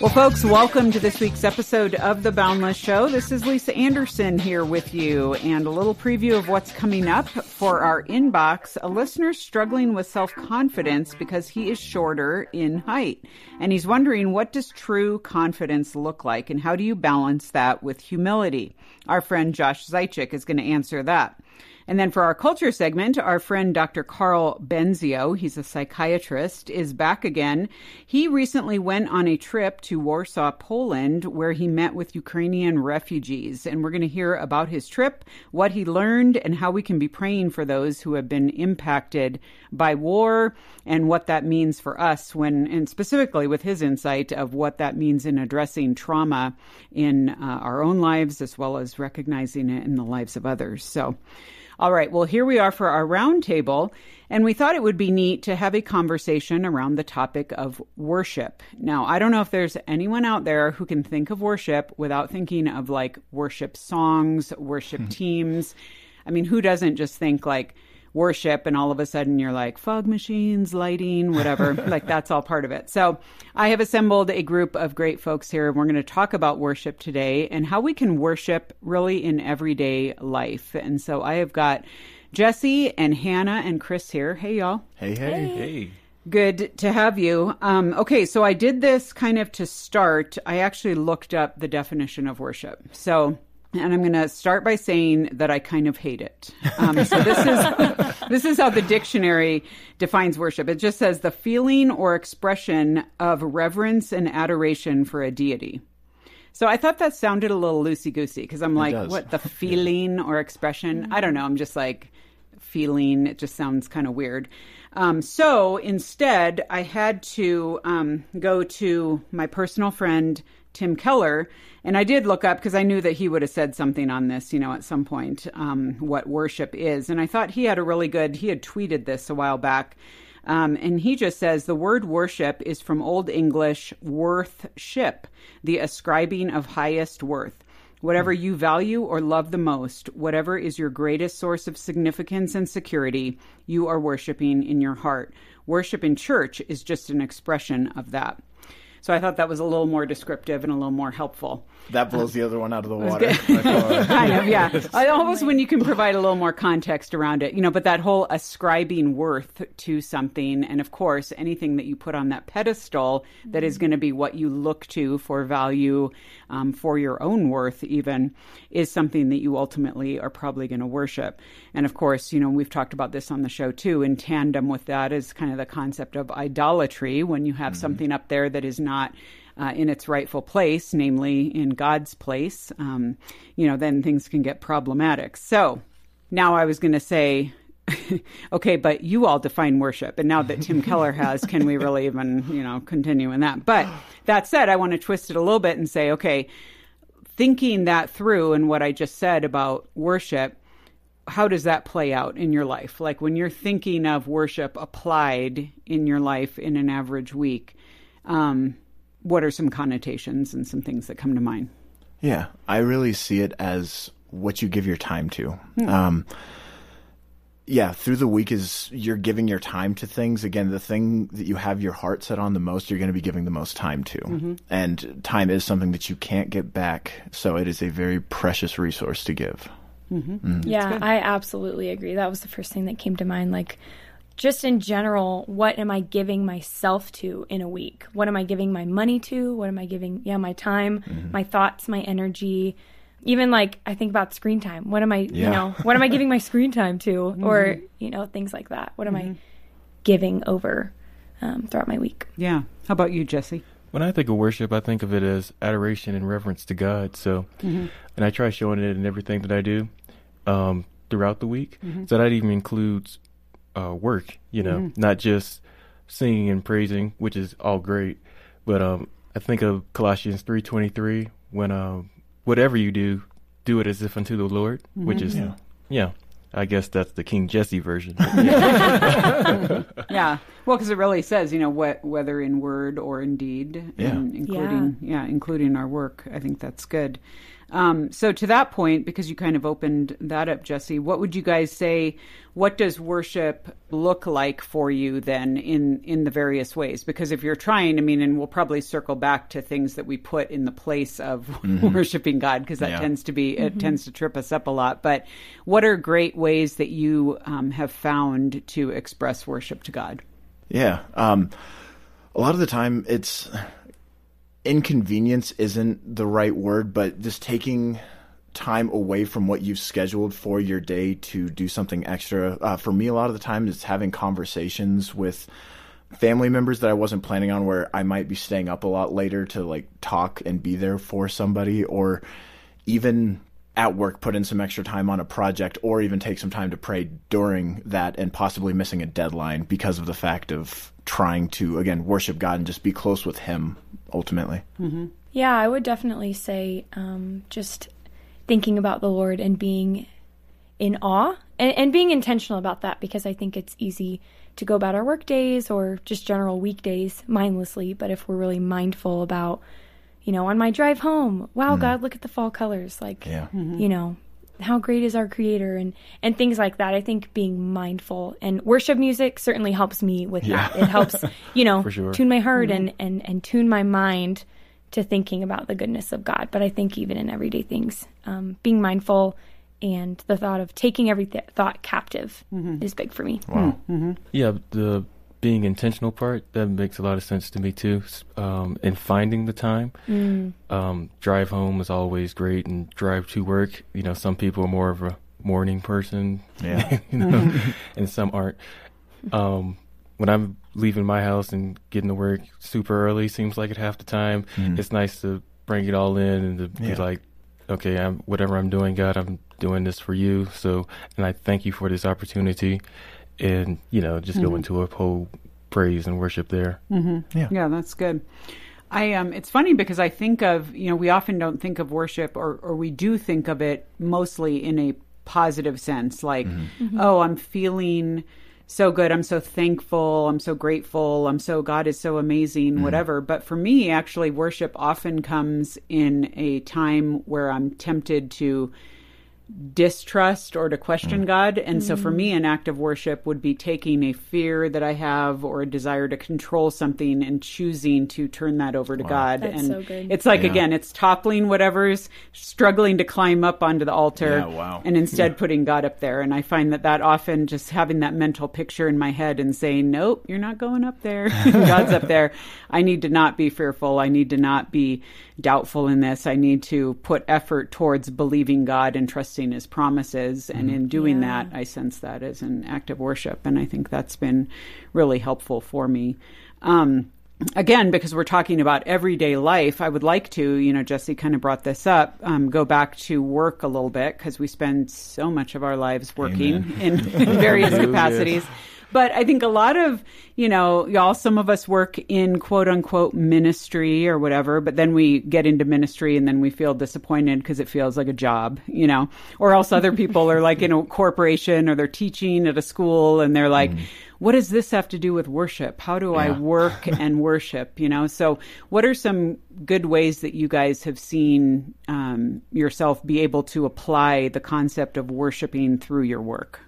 Well, folks, welcome to this week's episode of The Boundless Show. This is Lisa Anderson here with you, and a little preview of what's coming up for our inbox. A listener struggling with self confidence because he is shorter in height, and he's wondering what does true confidence look like, and how do you balance that with humility? Our friend Josh Zeichik is going to answer that. And then for our culture segment, our friend Dr. Karl Benzio, he's a psychiatrist, is back again. He recently went on a trip to Warsaw, Poland, where he met with Ukrainian refugees. And we're going to hear about his trip, what he learned, and how we can be praying for those who have been impacted by war and what that means for us when, and specifically with his insight of what that means in addressing trauma in uh, our own lives as well as recognizing it in the lives of others. So, all right, well, here we are for our roundtable, and we thought it would be neat to have a conversation around the topic of worship. Now, I don't know if there's anyone out there who can think of worship without thinking of like worship songs, worship hmm. teams. I mean, who doesn't just think like, worship and all of a sudden you're like fog machines lighting whatever. Like that's all part of it. So i have assembled a group of great folks here and we're going to talk about worship today and how we can worship really in everyday life. And so i have got jesse and hannah and chris here. Hey y'all. Hey. Hey. Hey. Good to have you. Um, okay, so I did this kind of to start. I actually looked up the definition of worship. So and I'm going to start by saying that I kind of hate it. Um, so this is this is how the dictionary defines worship. It just says the feeling or expression of reverence and adoration for a deity. So I thought that sounded a little loosey goosey because I'm like, what the feeling or expression? I don't know. I'm just like feeling. It just sounds kind of weird. Um, so instead, I had to um, go to my personal friend Tim Keller. And I did look up because I knew that he would have said something on this, you know, at some point, um, what worship is. And I thought he had a really good, he had tweeted this a while back. Um, and he just says the word worship is from Old English worth ship, the ascribing of highest worth. Whatever you value or love the most, whatever is your greatest source of significance and security, you are worshiping in your heart. Worship in church is just an expression of that. So I thought that was a little more descriptive and a little more helpful. That blows the other one out of the water. kind of, yeah. Almost when you can provide a little more context around it, you know, but that whole ascribing worth to something, and of course, anything that you put on that pedestal that is going to be what you look to for value, um, for your own worth, even, is something that you ultimately are probably going to worship. And of course, you know, we've talked about this on the show too. In tandem with that is kind of the concept of idolatry when you have mm-hmm. something up there that is not uh, in its rightful place, namely in God's place, um, you know, then things can get problematic. So now I was going to say, okay, but you all define worship. And now that Tim Keller has, can we really even, you know, continue in that? But that said, I want to twist it a little bit and say, okay, thinking that through and what I just said about worship, how does that play out in your life? Like when you're thinking of worship applied in your life in an average week, um, what are some connotations and some things that come to mind? Yeah, I really see it as what you give your time to. Hmm. Um, yeah, through the week is you're giving your time to things. Again, the thing that you have your heart set on the most, you're going to be giving the most time to. Mm-hmm. And time is something that you can't get back. So it is a very precious resource to give. Mm-hmm. Mm-hmm. Yeah, I absolutely agree. That was the first thing that came to mind. Like, just in general, what am I giving myself to in a week? What am I giving my money to? What am I giving, yeah, my time, mm-hmm. my thoughts, my energy? Even like I think about screen time. What am I, yeah. you know, what am I giving my screen time to? Mm-hmm. Or, you know, things like that. What am mm-hmm. I giving over um, throughout my week? Yeah. How about you, Jesse? When I think of worship, I think of it as adoration and reverence to God. So, mm-hmm. and I try showing it in everything that I do um, throughout the week. Mm-hmm. So that even includes uh, work, you know, mm-hmm. not just singing and praising, which is all great, but um, I think of Colossians three twenty three when um, whatever you do, do it as if unto the Lord, mm-hmm. which is yeah. yeah. I guess that's the King Jesse version. yeah. yeah. Well, because it really says, you know, what, whether in word or in deed, yeah. including yeah. yeah, including our work. I think that's good. Um, so to that point, because you kind of opened that up, Jesse, what would you guys say? What does worship look like for you then in in the various ways? Because if you're trying, I mean, and we'll probably circle back to things that we put in the place of mm-hmm. worshiping God, because that yeah. tends to be it mm-hmm. tends to trip us up a lot. But what are great ways that you um, have found to express worship to God? Yeah, um, a lot of the time it's inconvenience isn't the right word, but just taking time away from what you've scheduled for your day to do something extra. Uh, for me, a lot of the time, it's having conversations with family members that I wasn't planning on where I might be staying up a lot later to like talk and be there for somebody or even at work put in some extra time on a project or even take some time to pray during that and possibly missing a deadline because of the fact of trying to again worship God and just be close with him ultimately. Mm-hmm. Yeah, I would definitely say um, just thinking about the Lord and being in awe and, and, being intentional about that because I think it's easy to go about our work days or just general weekdays mindlessly. But if we're really mindful about, you know, on my drive home, wow, mm. God, look at the fall colors. Like, yeah. mm-hmm. you know, how great is our creator and and things like that i think being mindful and worship music certainly helps me with yeah. that it helps you know sure. tune my heart mm-hmm. and and and tune my mind to thinking about the goodness of god but i think even in everyday things um, being mindful and the thought of taking every th- thought captive mm-hmm. is big for me wow mm-hmm. yeah the being intentional part that makes a lot of sense to me too um, and finding the time. Mm. um, drive home is always great and drive to work. You know some people are more of a morning person yeah. you know and some aren't. Um, when i'm leaving my house and getting to work super early seems like at half the time. Mm. it's nice to bring it all in and to yeah. be like okay i'm whatever i'm doing god i'm doing this for you. So and i thank you for this opportunity and you know just mm-hmm. go into a whole praise and worship there. Mm-hmm. Yeah, yeah, that's good. I um, it's funny because I think of you know we often don't think of worship or or we do think of it mostly in a positive sense, like mm-hmm. mm-hmm. oh I'm feeling so good. I'm so thankful. I'm so grateful. I'm so, God is so amazing, mm whatever. But for me, actually, worship often comes in a time where I'm tempted to distrust or to question mm. God. And mm. so for me, an act of worship would be taking a fear that I have or a desire to control something and choosing to turn that over to wow. God. That's and so good. it's like, yeah. again, it's toppling whatever's struggling to climb up onto the altar yeah, wow. and instead yeah. putting God up there. And I find that that often just having that mental picture in my head and saying, nope, you're not going up there. God's up there. I need to not be fearful. I need to not be doubtful in this. I need to put effort towards believing God and trusting His promises. And mm-hmm. in doing yeah. that, I sense that as an act of worship. And I think that's been really helpful for me. Um, again, because we're talking about everyday life, I would like to, you know, Jesse kind of brought this up, um, go back to work a little bit because we spend so much of our lives working in, in, various capacities. But I think a lot of, you know, y'all, some of us work in quote unquote ministry or whatever, but then we get into ministry and then we feel disappointed because it feels like a job, you know, or else other people are like in a corporation or they're teaching at a school and they're like, mm. What does this have to do with worship? How do yeah. I work and worship? You know, so what are some good ways that you guys have seen um, yourself be able to apply the concept of worshiping through your work?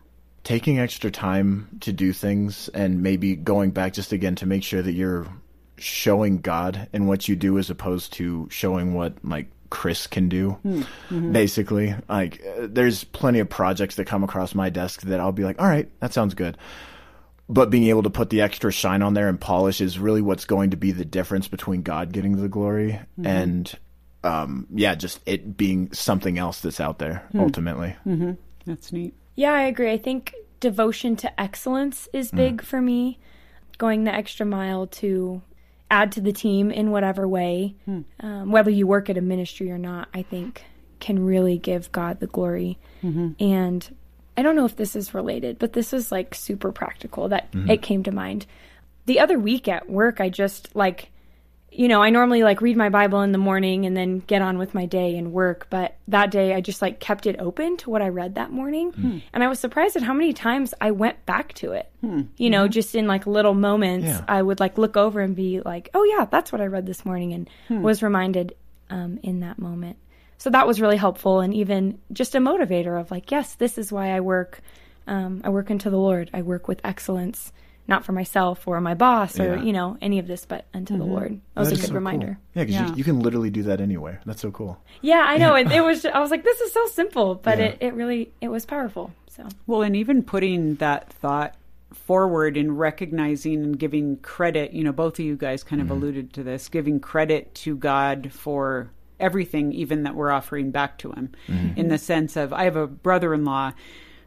taking extra time to do things and maybe going back just again to make sure that you're showing God in what you do as opposed to showing what like Chris can do. Hmm. Mm-hmm. Basically, like there's plenty of projects that come across my desk that I'll be like, "All right, that sounds good." But being able to put the extra shine on there and polish is really what's going to be the difference between God getting the glory mm-hmm. and um, yeah, just it being something else that's out there hmm. ultimately. Mm-hmm. That's neat. Yeah, I agree. I think devotion to excellence is mm. big mm. for me. Going the extra mile to add to the team in whatever way, mm. um, whether you work at a ministry or not, I think can really give God the glory. Mm-hmm. And I don't know if this is related, but this is like super practical that mm-hmm. it came to mind. The other week at work, I just like you know, I normally like read my Bible in the morning and then get on with my day and work, but that day I just like kept it open to what I read that morning. Hmm. And I was surprised at how many times I went back to it. Hmm. You know, mm-hmm. just in like little moments, yeah. I would like look over and be like, "Oh yeah, that's what I read this morning," and hmm. was reminded um, in that moment. So that was really helpful and even just a motivator of like, yes, this is why I work. Um, I work unto the Lord. I work with excellence, not for myself or my boss or, Yeah. you know, any of this, but unto the Lord. That was That a good so reminder. Cool. Yeah, because Yeah. you, you can literally do that anywhere. That's so cool. Yeah, I know. It, it was, I was like, this is so simple, but Yeah. it, it really, it was powerful. So, Well, and even putting that thought forward and recognizing and giving credit, you know, both of you guys kind of alluded to this, giving credit to God for everything, even that we're offering back to Him, mm-hmm. in the sense of I have a brother in law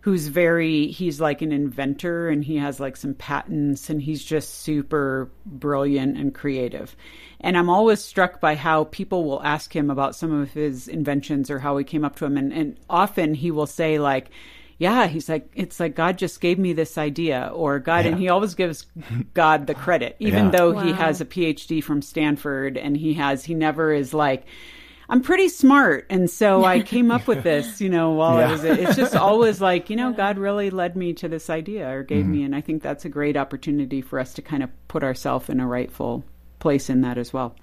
who's very he's like an inventor and he has like some patents and he's just super brilliant and creative. And i'm always struck by how people will ask him about some of his inventions or how he came up to him. And, and often he will say like yeah he's like it's like god just gave me this idea or god and he always gives god the credit even Yeah. though he has a phd from stanford and he has he never is like I'm pretty smart, and so I came up with this. You know, while I was, it's just always like, you know, God really led me to this idea or gave me, mm-hmm. and I think that's a great opportunity for us to kind of put ourselves in a rightful place in that as well.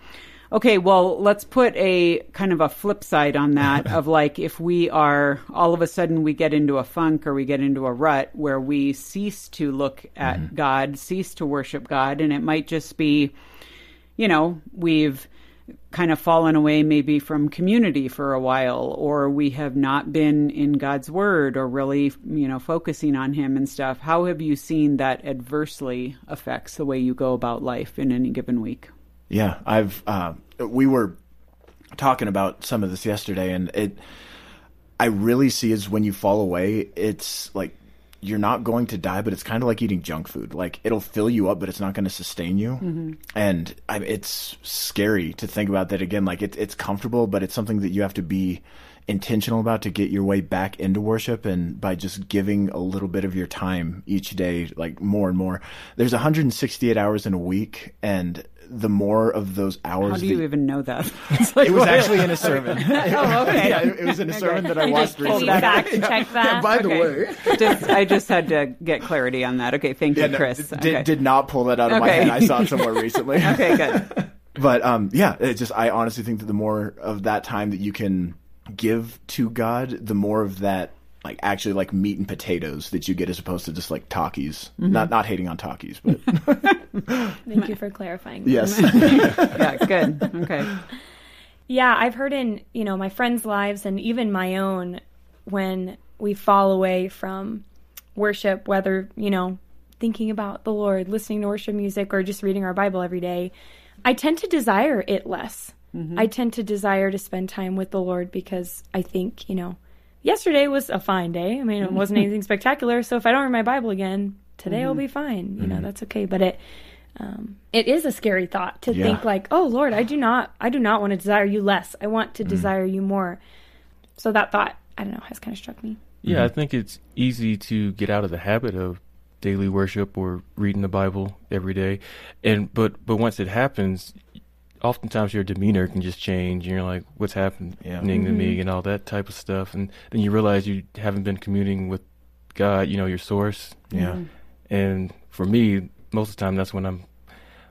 Okay, well, let's put a kind of a flip side on that of like if we are all of a sudden we get into a funk or we get into a rut where we cease to look at mm-hmm. God, cease to worship God, and it might just be you know, we've kind of fallen away maybe from community for a while, or we have not been in God's word or really, you know, focusing on Him and stuff. How have you seen that adversely affects the way you go about life in any given week? Yeah, I've uh, we were talking about some of this yesterday, and it I really see is when you fall away, it's like you're not going to die, but it's kind of like eating junk food. Like it'll fill you up, but it's not going to sustain you. Mm-hmm. And I, it's scary to think about that again. Like it, it's comfortable, but it's something that you have to be intentional about to get your way back into worship and by just giving a little bit of your time each day like more and more there's 168 hours in a week and the more of those hours How do that- you even know that? It's like, it was actually in a sermon. Oh, okay. yeah, it, it was in a sermon that I You watched just pulled recently. that out. check that. By the Okay. way, just, I just had to get clarity on that. Okay, thank you, Yeah, no, Chris. d- okay. did, did not pull that out of my head. I saw it somewhere recently. okay, good. but um, yeah, it just I honestly think that the more of that time that you can give to God, the more of that like actually like meat and potatoes that you get as opposed to just like talkies. Mm-hmm. Not not hating on talkies, but thank you for clarifying. yes. Yeah, good. Okay. Yeah, I've heard in, you know, my friends' lives and even my own when we fall away from worship, whether, you know, thinking about the Lord, listening to worship music, or just reading our Bible every day, I tend to desire it less. Mm-hmm. I tend to desire to spend time with the Lord because I think, you know, yesterday was a fine day. I mean, it wasn't anything spectacular. So if I don't read my Bible again, today will mm-hmm. be fine. You know, mm-hmm. that's okay. But it, um, it is a scary thought to Yeah. think like, oh Lord, I do not, I do not want to desire you less. I want to mm-hmm. desire you more. So that thought, I don't know, has kind of struck me. Yeah, I think it's easy to get out of the habit of daily worship or reading the Bible every day, and but but once it happens, oftentimes your demeanor can just change. And you're like, "What's happening Yeah. to me?" and all that type of stuff, and then you realize you haven't been communing with God, you know, your source. yeah. And for me, most of the time, that's when I'm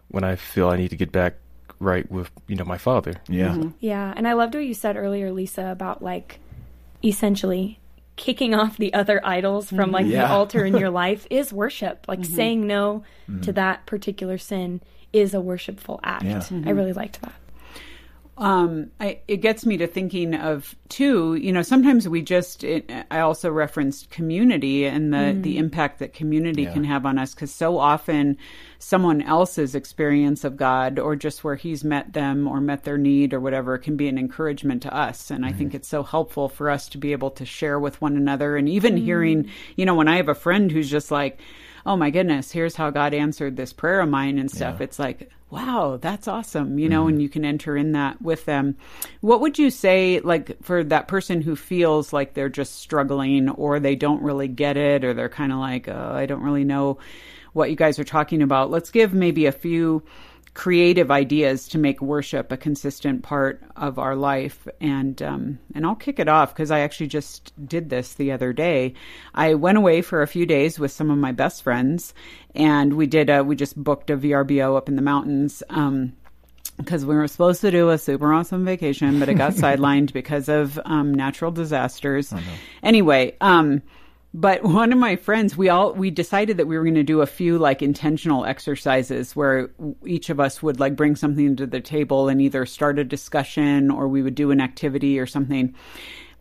when I feel I need to get back right with you know my Father. Yeah. Mm-hmm. Yeah, and I loved what you said earlier, Lisa, about like essentially kicking off the other idols from like the mm-hmm. altar in your life is worship. Like mm-hmm. saying no to that particular sin is a worshipful act. Yeah. I really liked that. Um, I, it gets me to thinking of too. You know, sometimes we just. It, I also referenced community and the the impact that community Yeah. can have on us because so often someone else's experience of God or just where He's met them or met their need or whatever can be an encouragement to us. And I think it's so helpful for us to be able to share with one another and even hearing. You know, when I have a friend who's just like. Oh my goodness, here's how God answered this prayer of mine and stuff. Yeah. It's like, wow, that's awesome, you know, mm-hmm. and you can enter in that with them. What would you say, like, for that person who feels like they're just struggling or they don't really get it or they're kind of like, oh, I don't really know what you guys are talking about? Let's give maybe a few creative ideas to make worship a consistent part of our life and um, and I'll kick it off because I actually just did this the other day. I went away for a few days with some of my best friends and we did a, we just booked a VRBO up in the mountains um, because we were supposed to do a super awesome vacation, but it got sidelined because of um, natural disasters. Anyway, um, but one of my friends, we all we decided that we were going to do a few like intentional exercises where each of us would like bring something to the table and either start a discussion or we would do an activity or something.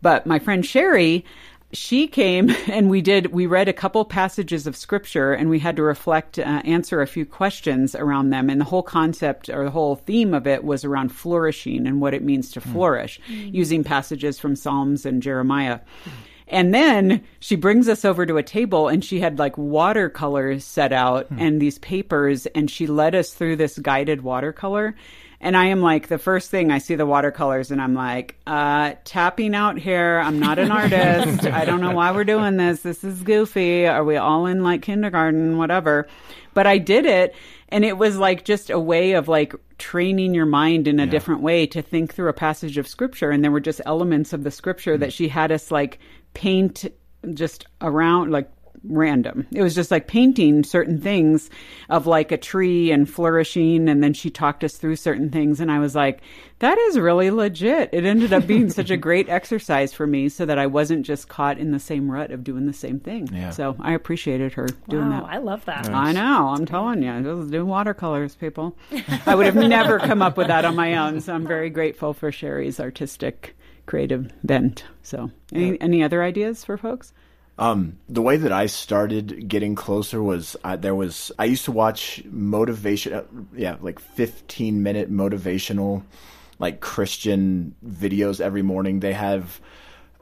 But my friend Sherry, she came and we did we read a couple passages of scripture and we had to reflect uh, answer a few questions around them. And the whole concept or the whole theme of it was around flourishing and what it means to hmm. flourish hmm. using passages from psalms and jeremiah hmm. And then she brings us over to a table and she had like watercolors set out and these papers and she led us through this guided watercolor. And I am like, the first thing I see the watercolors and I'm like, uh, tapping out here. I'm not an artist. I don't know why we're doing this. This is goofy. Are we all in like kindergarten? Whatever. But I did it and it was like just a way of like training your mind in a different way to think through a passage of scripture. And there were just elements of the scripture that she had us like paint just around like random. It was just like painting certain things of like a tree and flourishing. And then she talked us through certain things. And I was like, that is really legit. It ended up being such a great exercise for me so that I wasn't just caught in the same rut of doing the same thing. Yeah. So I appreciated her doing wow, that. I love that. I know. I'm telling you, just do watercolors, people. I would have never come up with that on my own. So I'm very grateful for Sherry's artistic, creative bent. So, any any other ideas for folks? Um, the way that I started getting closer was uh, there was I used to watch motivation, uh, yeah, like fifteen minute motivational, like Christian videos every morning. They have,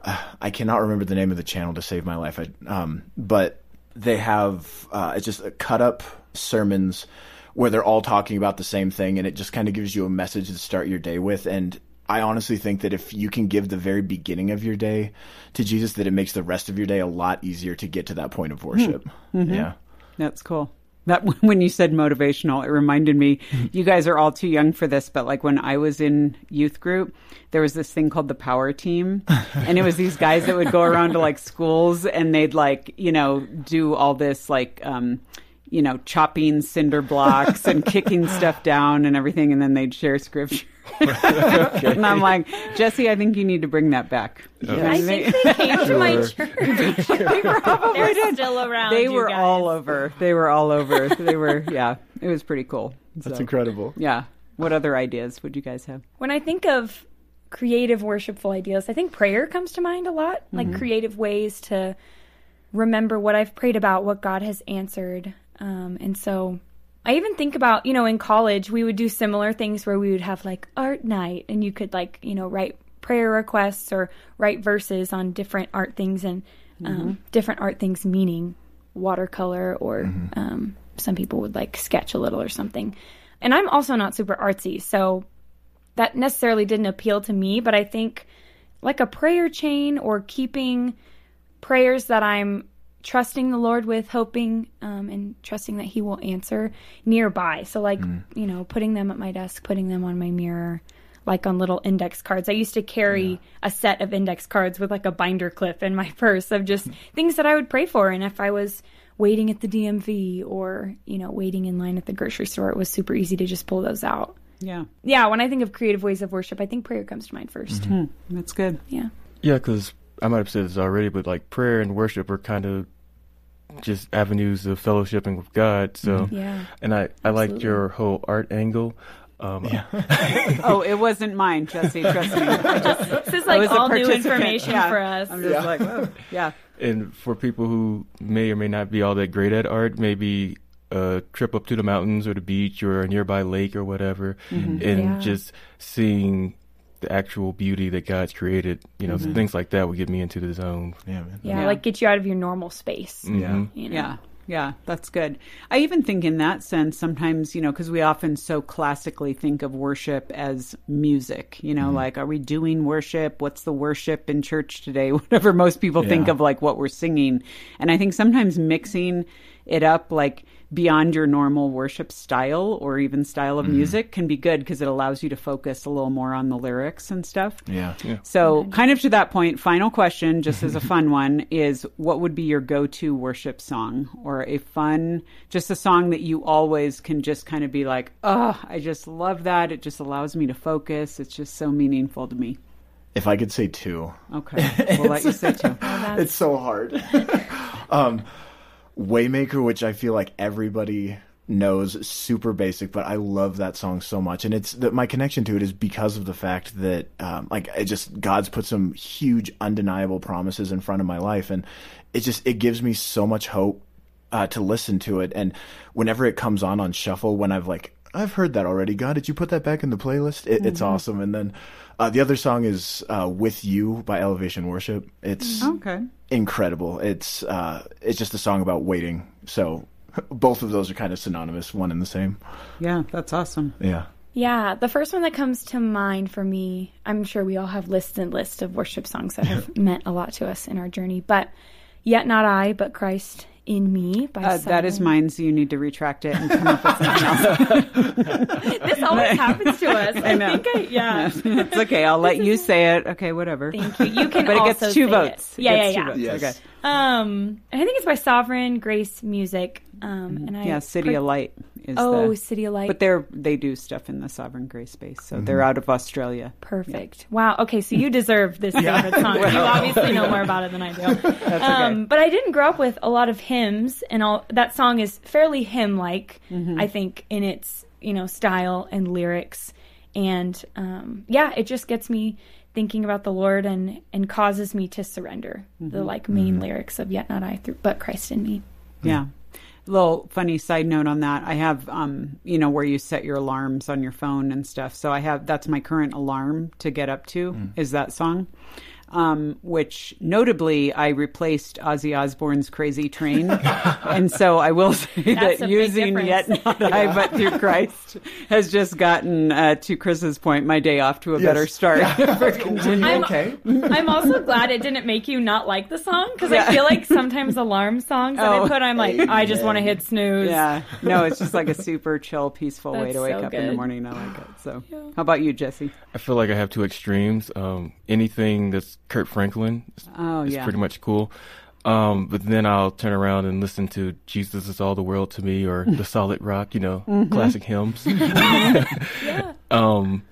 uh, I cannot remember the name of the channel to save my life. I, um, but they have uh, it's just cut up sermons where they're all talking about the same thing, and it just kind of gives you a message to start your day with. And I honestly think that if you can give the very beginning of your day to Jesus, that it makes the rest of your day a lot easier to get to that point of worship. Yeah. That's cool. That when you said motivational, it reminded me. You guys are all too young for this, but like when I was in youth group, there was this thing called the Power Team, and it was these guys that would go around to like schools and they'd like you know do all this like. um you know, chopping cinder blocks and kicking stuff down and everything, and then they'd share scripture. and I'm like, Jesse, I think you need to bring that back. I think they came to my church. they probably They're did. still around. They you were guys. all over. They were all over. They were, yeah. It was pretty cool. That's incredible. Yeah. What other ideas would you guys have? When I think of creative, worshipful ideas, I think prayer comes to mind a lot. Like mm-hmm. creative ways to remember what I've prayed about, what God has answered. Um, and so I even think about, you know, in college, we would do similar things where we would have like art night and you could like, you know, write prayer requests or write verses on different art things and um, different art things meaning watercolor or um, some people would like sketch a little or something. And I'm also not super artsy, so that necessarily didn't appeal to me, but I think like a prayer chain or keeping prayers that I'm trusting the Lord with, hoping um, and trusting that He will answer nearby. So, like, you know, putting them at my desk, putting them on my mirror, like on little index cards. I used to carry a set of index cards with like a binder clip in my purse of just things that I would pray for. And if I was waiting at the DMV or, you know, waiting in line at the grocery store, it was super easy to just pull those out. Yeah. Yeah, when I think of creative ways of worship, I think prayer comes to mind 1st That's good. Yeah. Yeah, because I might have said this already, but like prayer and worship are kind of just avenues of fellowshipping with God. So, Yeah. and I I liked your whole art angle. Um, Oh, it wasn't mine, Jesse. Trust me. Just, This is like was all new information Yeah. for us. I'm just like, oh, yeah. And for people who may or may not be all that great at art, maybe a trip up to the mountains or the beach or a nearby lake or whatever, and Yeah. just seeing the actual beauty that God's created, you know, things like that would get me into the zone. Yeah, man. Yeah, Yeah. like get you out of your normal space. Mhm. You know? Yeah. Yeah, that's good. I even think in that sense, sometimes, you know, because we often so classically think of worship as music, you know, like, are we doing worship? What's the worship in church today? Whatever most people think of like what we're singing. And I think sometimes mixing it up, like beyond your normal worship style or even style of Mm-hmm. music can be good because it allows you to focus a little more on the lyrics and stuff. Yeah. So, kind of to that point, final question, just as a fun one, is what would be your go to worship song or a fun, just a song that you always can just kind of be like, oh, I just love that. It just allows me to focus. It's just so meaningful to me. If I could say two, Okay. We'll let you say two. it's so hard. um, Waymaker, which I feel like everybody knows, super basic, but I love that song so much, and it's that my connection to it is because of the fact that, um, like, it just God's put some huge, undeniable promises in front of my life, and it just it gives me so much hope uh, to listen to it, and whenever it comes on on shuffle, when I've like I've heard that already. God, did you put that back in the playlist? It, It's awesome. And then uh, the other song is uh, "With You" by Elevation Worship. It's Okay. incredible. It's uh, it's just a song about waiting. So both of those are kind of synonymous, one and the same. Yeah, that's awesome. Yeah. Yeah, the first one that comes to mind for me, I'm sure we all have lists and lists of worship songs that have meant a lot to us in our journey, but Yet Not I, but Christ in Me by Uh, that is mine, so you need to retract it and come up with something else. This always happens to us. I, know. think I, yeah. it's okay. I'll let you say it. Okay, whatever. Thank you. You can But it also gets two votes. It. It Yeah, gets yeah, yeah. votes. Yes. Okay. Um, I think it's by Sovereign Grace Music. Um, and I Yeah, City of Light is Oh, the, CityAlight. But they're they do stuff in the Sovereign Grace space, so they're Mm-hmm. out of Australia. Perfect. Wow. Okay, so you deserve this favorite song. You obviously know more about it than I do. That's Um, okay. but I didn't grow up with a lot of hymns, and all that song is fairly hymn-like. Mm-hmm. I think in its you know style and lyrics, and um, yeah, it just gets me thinking about the Lord and and causes me to surrender. The Mm-hmm. like main lyrics of "Yet Not I," through, but Christ in me. Yeah. Little funny side note on that. I have, um, you know, where you set your alarms on your phone and stuff. So I have that's my current alarm to get up to is that song, um, which notably I replaced Ozzy Osbourne's "Crazy Train," and so I will say That's that using yet not I but through Christ has just gotten uh, to Chris's point my day off to a better start. for continuing. I'm, okay? I'm also glad it didn't make you not like the song because I feel like sometimes alarm songs that Oh. I put, I'm like, I just want to hit snooze. Yeah, no, it's just like a super chill, peaceful way to wake so up in the good. morning. I like it. So, how about you, Jesse? I feel like I have two extremes. Um, anything that's Kirk Franklin is, Oh, is yeah. pretty much cool. Um, but then I'll turn around and listen to Jesus is All the World to Me or The Solid Rock, you know, Mm-hmm. classic hymns. Um,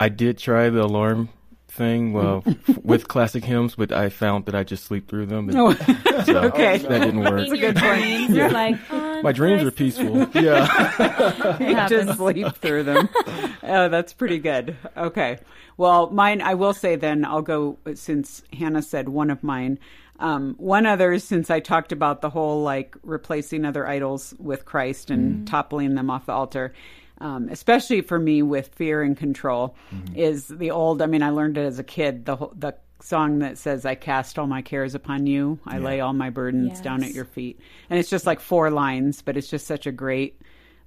I did try the alarm thing well, f- with classic hymns, but I found that I just sleep through them. And Oh, so okay. That didn't work. In your dreams, you're like, "On My dreams are peaceful. Yeah. It happens. just sleep through them. oh, that's pretty good. Okay. Well, mine, I will say then, I'll go since Hannah said one of mine. Um, one other, since I talked about the whole like replacing other idols with Christ and toppling them off the altar, um, especially for me with fear and control, is the old. I mean, I learned it as a kid. The whole, the song that says, "I cast all my cares upon you. I lay all my burdens down at your feet," and it's just like four lines, but it's just such a great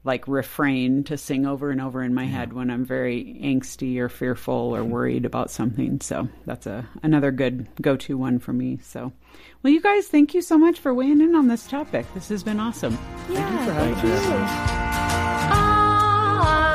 like refrain to sing over and over in my head when I'm very angsty or fearful or worried about something. So that's a another good go-to one for me. So, well, you guys, thank you so much for weighing in on this topic. This has been awesome. Yeah, Thank you. I ran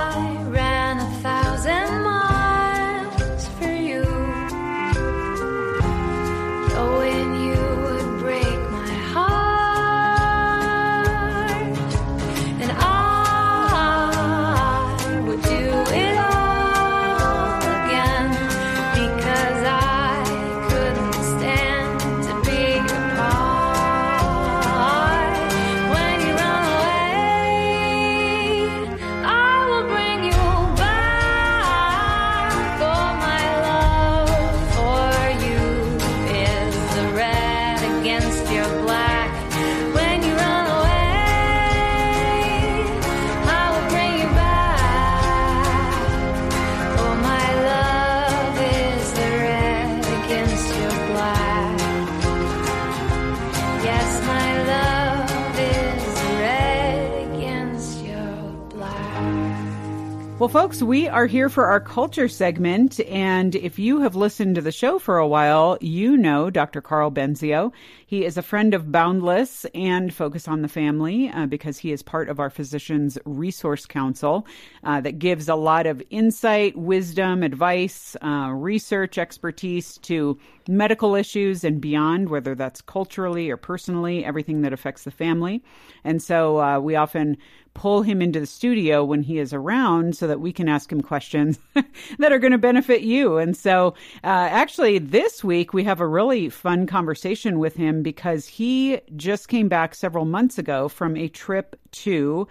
Well, folks, we are here for our culture segment. And if you have listened to the show for a while, you know Dr. Karl Benzio. He is a friend of Boundless and Focus on the Family uh, because he is part of our Physicians Resource Council uh, that gives a lot of insight, wisdom, advice, uh, research, expertise to medical issues and beyond, whether that's culturally or personally, everything that affects the family. And so uh, we often pull him into the studio when he is around so that we can ask him questions that are going to benefit you. And so, uh, actually, this week we have a really fun conversation with him because he just came back several months ago from a trip to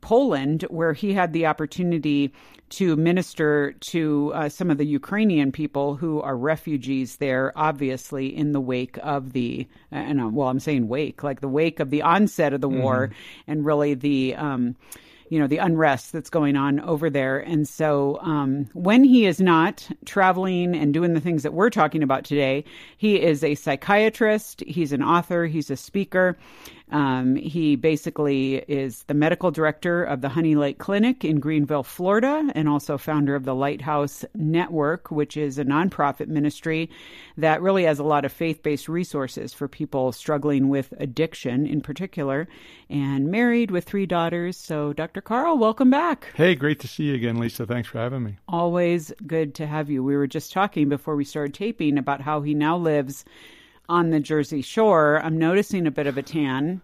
Poland, where he had the opportunity to minister to uh, some of the Ukrainian people who are refugees there, obviously in the wake of the, and uh, well, I'm saying wake, like the wake of the onset of the war, and really the. Um, you know the unrest that's going on over there. And so um, when he is not traveling and doing the things that we're talking about today he is a psychiatrist he's an author he's a speaker um, he basically is the medical director of the Honey Lake Clinic in Greenville, Florida, and also founder of the Lighthouse Network, which is a nonprofit ministry that really has a lot of faith based resources for people struggling with addiction in particular, and married with three daughters. So, Dr. Karl, welcome back. Hey, great to see you again, Lisa. Thanks for having me. Always good to have you. We were just talking before we started taping about how he now lives on the Jersey Shore. I'm noticing a bit of a tan.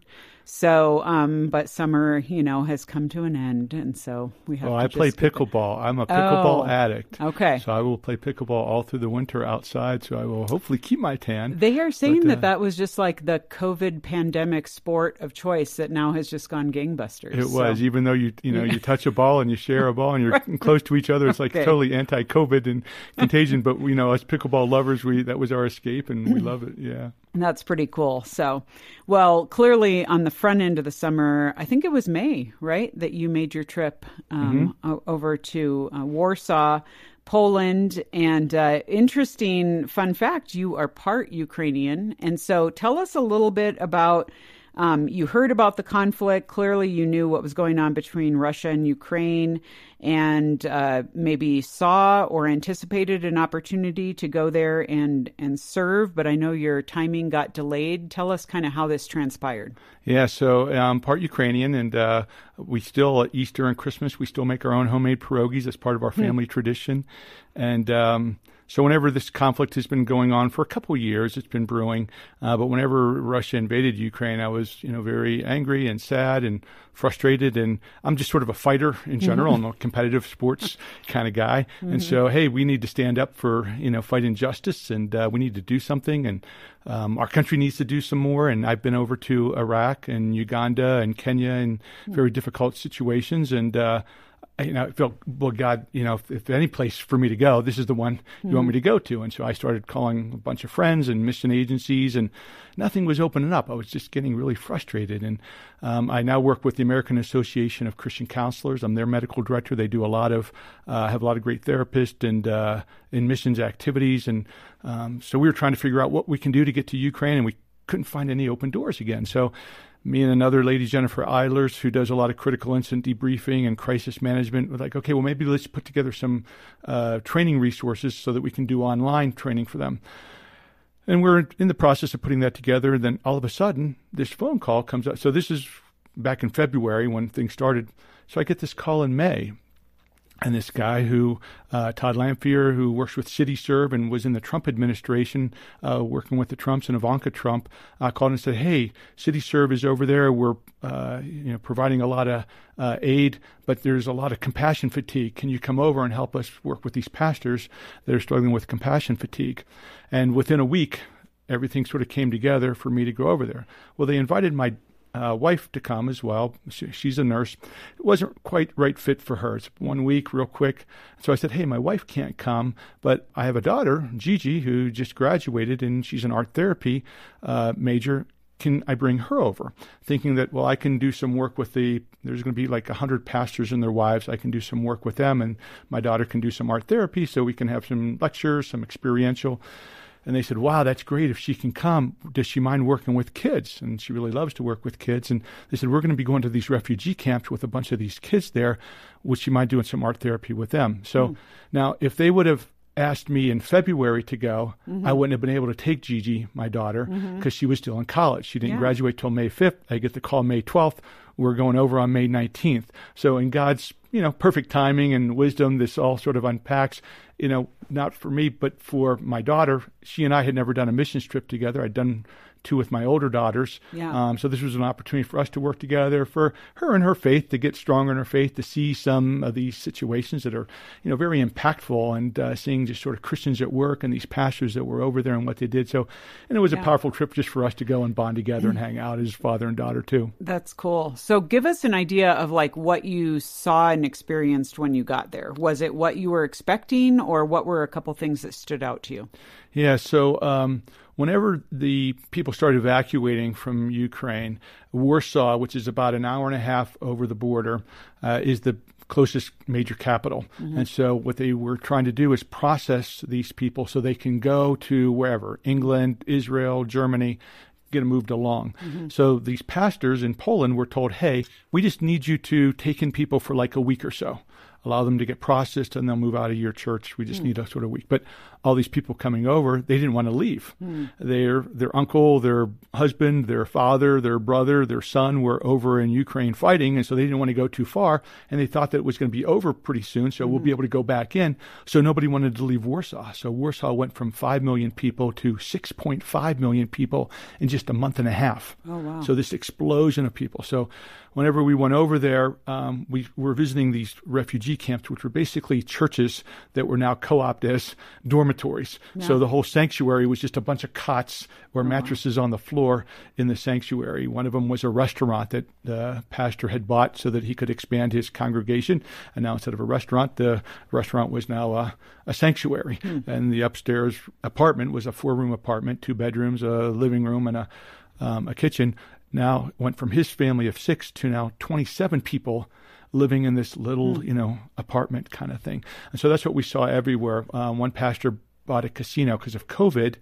So, um, but summer, you know, has come to an end, and so we have. Oh, I play pickleball. I'm a pickleball Oh, addict. okay. So I will play pickleball all through the winter outside. So I will hopefully keep my tan. They are saying But, that uh, that was just like the COVID pandemic sport of choice that now has just gone gangbusters. It So- was, even though you you know you touch a ball and you share a ball and you're close to each other. It's like Okay. totally anti-COVID and contagion. but you know, us pickleball lovers, we that was our escape, and we love it. Yeah. That's pretty cool. So, well, clearly on the front end of the summer, I think it was May, right, that you made your trip um, o- over to uh, Warsaw, Poland. And uh, interesting fun fact you are part Ukrainian. And so tell us a little bit about. Um, you heard about the conflict. Clearly, you knew what was going on between Russia and Ukraine, and uh, maybe saw or anticipated an opportunity to go there and and serve. But I know your timing got delayed. Tell us kind of how this transpired. Yeah, so I'm part Ukrainian, and uh, we still at Easter and Christmas we still make our own homemade pierogies as part of our family tradition, and um, so whenever this conflict has been going on for a couple of years, it's been brewing. Uh, but whenever Russia invaded Ukraine, I was you know very angry and sad and frustrated, and I'm just sort of a fighter in general. I'm a competitive sports kind of guy, and so hey, we need to stand up for you know fight injustice, and uh, we need to do something, and um, our country needs to do some more. And I've been over to Iraq and Uganda and Kenya in very difficult situations, and uh, you know, I felt, well, God, you know, if, if any place for me to go, this is the one you want me to go to. And so I started calling a bunch of friends and mission agencies, and nothing was opening up. I was just getting really frustrated. And um, I now work with the American Association of Christian Counselors. I'm their medical director. They do a lot of, uh, have a lot of great therapists and uh, in missions activities. And um, so we were trying to figure out what we can do to get to Ukraine, and we couldn't find any open doors again. So me and another lady, Jennifer Eilers, who does a lot of critical incident debriefing and crisis management, were like, okay, well, maybe let's put together some uh, training resources so that we can do online training for them. And we're in the process of putting that together. And then all of a sudden, this phone call comes up. So this is back in February when things started. So I get this call in May. And this guy who, uh, Todd Lamphere, who works with CityServe and was in the Trump administration, uh, working with the Trumps and Ivanka Trump, uh, called and said, "Hey, CityServe is over there. We're, uh, you know, providing a lot of uh, aid, but there's a lot of compassion fatigue. Can you come over and help us work with these pastors that are struggling with compassion fatigue?" And within a week, everything sort of came together for me to go over there. Well, they invited my uh, wife to come as well. She, she's a nurse. It wasn't quite right fit for her. It's one week, real quick. So I said, "Hey, my wife can't come, but I have a daughter, Gigi, who just graduated, and she's an art therapy uh, major." Can I bring her over? Thinking that, well, I can do some work with the, there's going to be like 100 pastors and their wives. I can do some work with them, and my daughter can do some art therapy so we can have some lectures, some experiential. And they said, wow, that's great. If she can come, does she mind working with kids? And she really loves to work with kids. And they said, we're going to be going to these refugee camps with a bunch of these kids there. Would she mind doing some art therapy with them? So hmm. now, if they would have asked me in February to go, I mm-hmm. wouldn't have been able to take Gigi, my daughter, mm-hmm. because she was still in college. She didn't Yeah. graduate till May 5th. I get the call May 12th. We're going over on May 19th. So in God's, you know, perfect timing and wisdom, this all sort of unpacks, you know, not for me, but for my daughter. She and I had never done a missions trip together. I'd done two with my older daughters. Yeah. Um, so this was an opportunity for us to work together, for her and her faith to get stronger in her faith, to see some of these situations that are, you know, very impactful, and uh, seeing just sort of Christians at work and these pastors that were over there and what they did. So, and it was a powerful trip just for us to go and bond together and hang out as father and daughter too. That's cool. So give us an idea of like what you saw and experienced when you got there. Was it what you were expecting or what were a couple things that stood out to you? Yeah, so um, whenever the people started evacuating from Ukraine, Warsaw, which is about an hour and a half over the border, uh, is the closest major capital. Mm-hmm. And so what they were trying to do is process these people so they can go to wherever England, Israel, Germany. Get them moved along. Mm-hmm. So these pastors in Poland were told, "Hey, we just need you to take in people for like a week or so allow them to get processed and they'll move out of your church. We just mm. need a sort of week. But all these people coming over, they didn't want to leave. Their their uncle, their husband, their father, their brother, their son were over in Ukraine fighting, and so they didn't want to go too far. And they thought that it was going to be over pretty soon, so we'll be able to go back in. So nobody wanted to leave Warsaw. So Warsaw went from five million people to six point five million people in just a month and a half. Oh, wow. So this explosion of people. So whenever we went over there, um, we were visiting these refugee camps, which were basically churches that were now co-opted as dormitories. So the whole sanctuary was just a bunch of cots or mattresses on the floor in the sanctuary. One of them was a restaurant that the pastor had bought so that he could expand his congregation. And now instead of a restaurant, the restaurant was now a, a sanctuary. And the upstairs apartment was a four-room apartment, two bedrooms, a living room, and a um, a kitchen now went from his family of six to now 27 people living in this little, you know, apartment kind of thing. And so that's what we saw everywhere. Um, one pastor bought a casino because of COVID.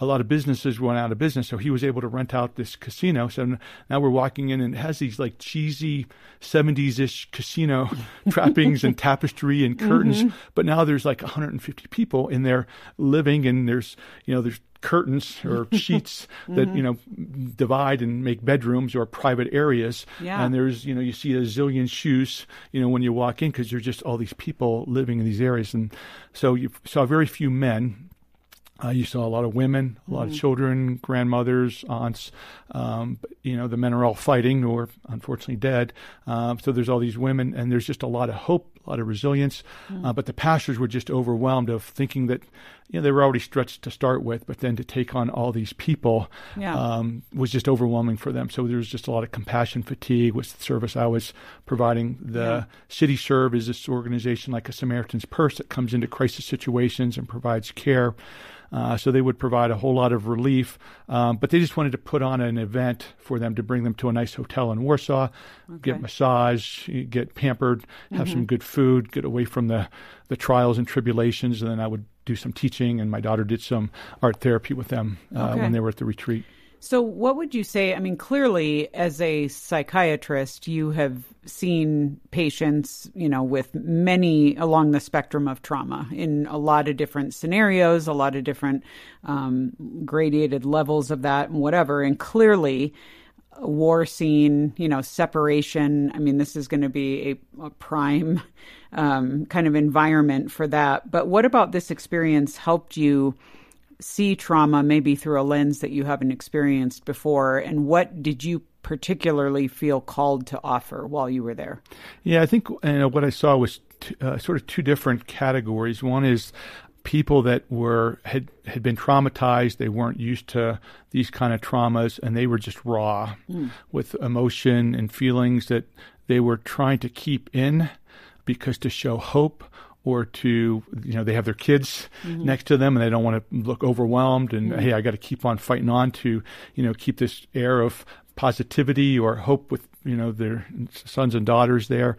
A lot of businesses went out of business, so he was able to rent out this casino. So now we're walking in and it has these like cheesy 70s ish casino trappings and tapestry and curtains. Mm-hmm. But now there's like 150 people in there living, and there's, you know, there's curtains or sheets that mm-hmm. you know divide and make bedrooms or private areas Yeah. and there's you know you see a zillion shoes you know when you walk in because there's just all these people living in these areas and so you saw very few men uh, you saw a lot of women, a lot of children, grandmothers, aunts. Um, but, you know, the men are all fighting or unfortunately dead. Um, so there's all these women, and there's just a lot of hope, a lot of resilience. Uh, but the pastors were just overwhelmed of thinking that, you know, they were already stretched to start with, but then to take on all these people Yeah. um, was just overwhelming for them. So there was just a lot of compassion fatigue with the service I was providing. The Yeah. City Serve is this organization like a Samaritan's Purse that comes into crisis situations and provides care. Uh, so they would provide a whole lot of relief, um, but they just wanted to put on an event for them to bring them to a nice hotel in Warsaw, get massage, get pampered, have some good food, get away from the the trials and tribulations, and then I would do some teaching, and my daughter did some art therapy with them uh, Okay. when they were at the retreat. So, what would you say? I mean, clearly, as a psychiatrist, you have seen patients, you know, with many along the spectrum of trauma in a lot of different scenarios, a lot of different um, gradated levels of that, and whatever. And clearly, war scene, you know, separation. I mean, this is going to be a, a prime um, kind of environment for that. But what about this experience helped you? see trauma maybe through a lens that you haven't experienced before and what did you particularly feel called to offer while you were there Yeah, I think you know, what I saw was t- uh, sort of two different categories. One is people that were had had been traumatized; they weren't used to these kind of traumas, and they were just raw hmm. with emotion and feelings that they were trying to keep in because to show hope or to you know they have their kids mm-hmm. next to them and they don't want to look overwhelmed and hmm. hey I got to keep on fighting on to you know keep this air of positivity or hope with you know their sons and daughters there.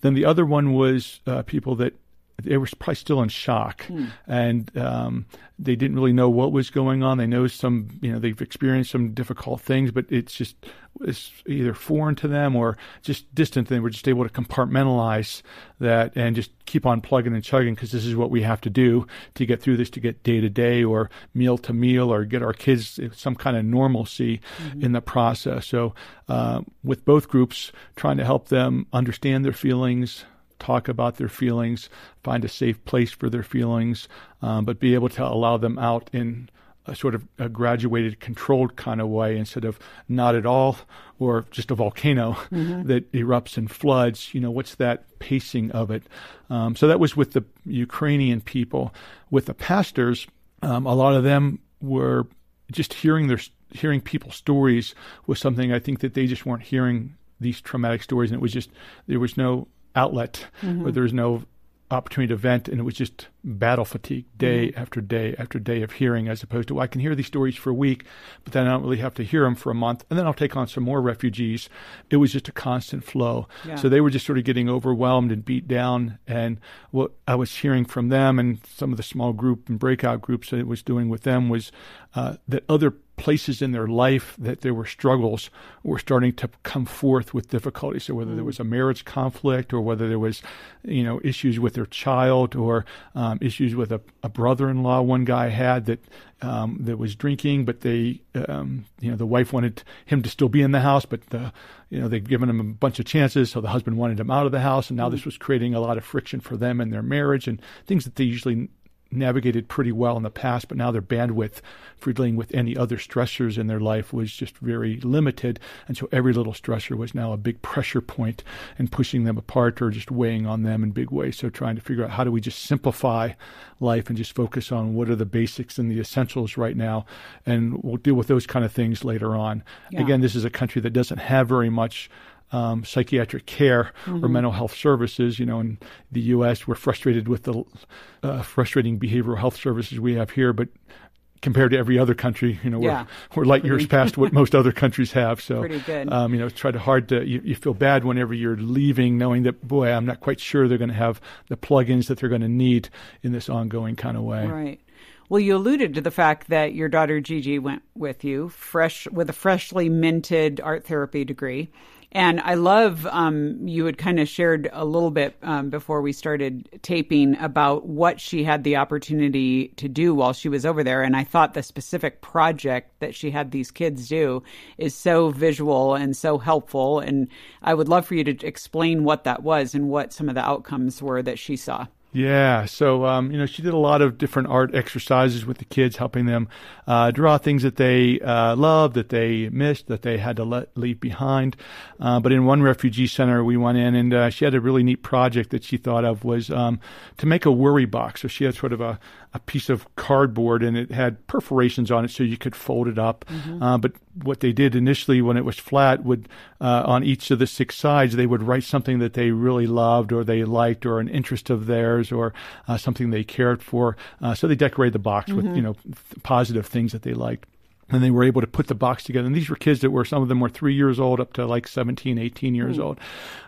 Then the other one was uh, people that they were probably still in shock, and um, they didn't really know what was going on. They know some, you know, they've experienced some difficult things, but it's just it's either foreign to them or just distant. They were just able to compartmentalize that and just keep on plugging and chugging because this is what we have to do to get through this, to get day to day or meal to meal or get our kids some kind of normalcy in the process. So, uh, with both groups, trying to help them understand their feelings, talk about their feelings, find a safe place for their feelings, um, but be able to allow them out in a sort of a graduated, controlled kind of way instead of not at all or just a volcano that erupts and floods. You know, what's that pacing of it? Um, so that was with the Ukrainian people. With the pastors, um, a lot of them were just hearing their hearing people's stories was something I think that they just weren't hearing these traumatic stories, and it was just there was no outlet or there was no opportunity to vent, and it was just battle fatigue day after day after day of hearing, as opposed to well, I can hear these stories for a week, but then I don't really have to hear them for a month, and then I'll take on some more refugees. It was just a constant flow. Yeah. So they were just sort of getting overwhelmed and beat down, and what I was hearing from them and some of the small group and breakout groups that it was doing with them was uh, that other places in their life that there were struggles were starting to come forth with difficulty. So whether there was a marriage conflict or whether there was, you know, issues with their child or um, issues with a, a brother-in-law one guy had that um, that was drinking, but they, um, you know, the wife wanted him to still be in the house, but the, you know, they'd given him a bunch of chances, so the husband wanted him out of the house, and now this was creating a lot of friction for them and their marriage and things that they usually navigated pretty well in the past, but now their bandwidth for dealing with any other stressors in their life was just very limited. And so every little stressor was now a big pressure point and pushing them apart or just weighing on them in big ways. So trying to figure out how do we just simplify life and just focus on what are the basics and the essentials right now. And we'll deal with those kind of things later on. Yeah. Again, this is a country that doesn't have very much um, psychiatric care or mental health services. You know, in the U.S., we're frustrated with the uh, frustrating behavioral health services we have here, but compared to every other country, you know, we're, Yeah. we're light years past what most other countries have. So, Pretty good. Um, you know, it's try to hard to, you, you feel bad whenever you're leaving, knowing that, boy, I'm not quite sure they're going to have the plugins that they're going to need in this ongoing kind of way. Right. Well, you alluded to the fact that your daughter Gigi went with you, fresh with a freshly minted art therapy degree. And I love um, you had kind of shared a little bit um, before we started taping about what she had the opportunity to do while she was over there. And I thought the specific project that she had these kids do is so visual and so helpful. And I would love for you to explain what that was and what some of the outcomes were that she saw. Yeah, so um, you know, she did a lot of different art exercises with the kids, helping them uh, draw things that they uh, loved, that they missed, that they had to let leave behind. Uh, but in one refugee center, we went in, and uh, she had a really neat project that she thought of was um, to make a worry box. So she had sort of a, a piece of cardboard, and it had perforations on it, so you could fold it up. Uh, but what they did initially, when it was flat, would uh, on each of the six sides, they would write something that they really loved, or they liked, or an interest of theirs, or uh, something they cared for. Uh, so they decorated the box with you know th- positive things that they liked. And they were able to put the box together. And these were kids that were, some of them were three years old up to like 17, 18 years old.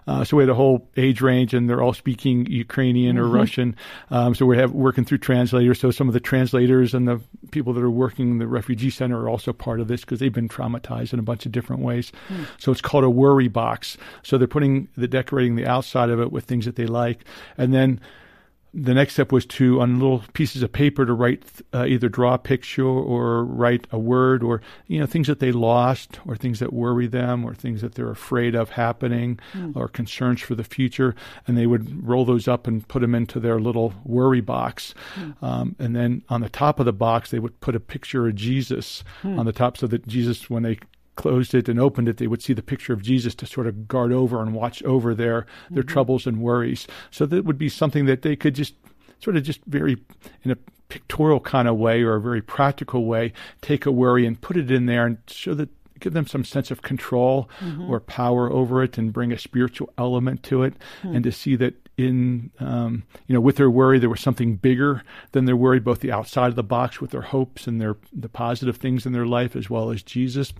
Uh, so we had a whole age range and they're all speaking Ukrainian or Russian. Um, so we have working through translators. So some of the translators and the people that are working in the refugee center are also part of this because they've been traumatized in a bunch of different ways. So it's called a worry box. So they're putting the decorating the outside of it with things that they like. And then the next step was to on little pieces of paper to write uh, either draw a picture or write a word or you know things that they lost or things that worry them or things that they're afraid of happening or concerns for the future. And they would roll those up and put them into their little worry box. Um, and then on the top of the box they would put a picture of jesus on the top so that jesus when they closed it and opened it, they would see the picture of Jesus to sort of guard over and watch over their their mm-hmm. troubles and worries. So that would be something that they could just sort of just very in a pictorial kind of way or a very practical way take a worry and put it in there and show that give them some sense of control mm-hmm. or power over it and bring a spiritual element to it hmm. and to see that in, um, you know, with their worry, there was something bigger than their worry, both the outside of the box with their hopes and their the positive things in their life, as well as Jesus.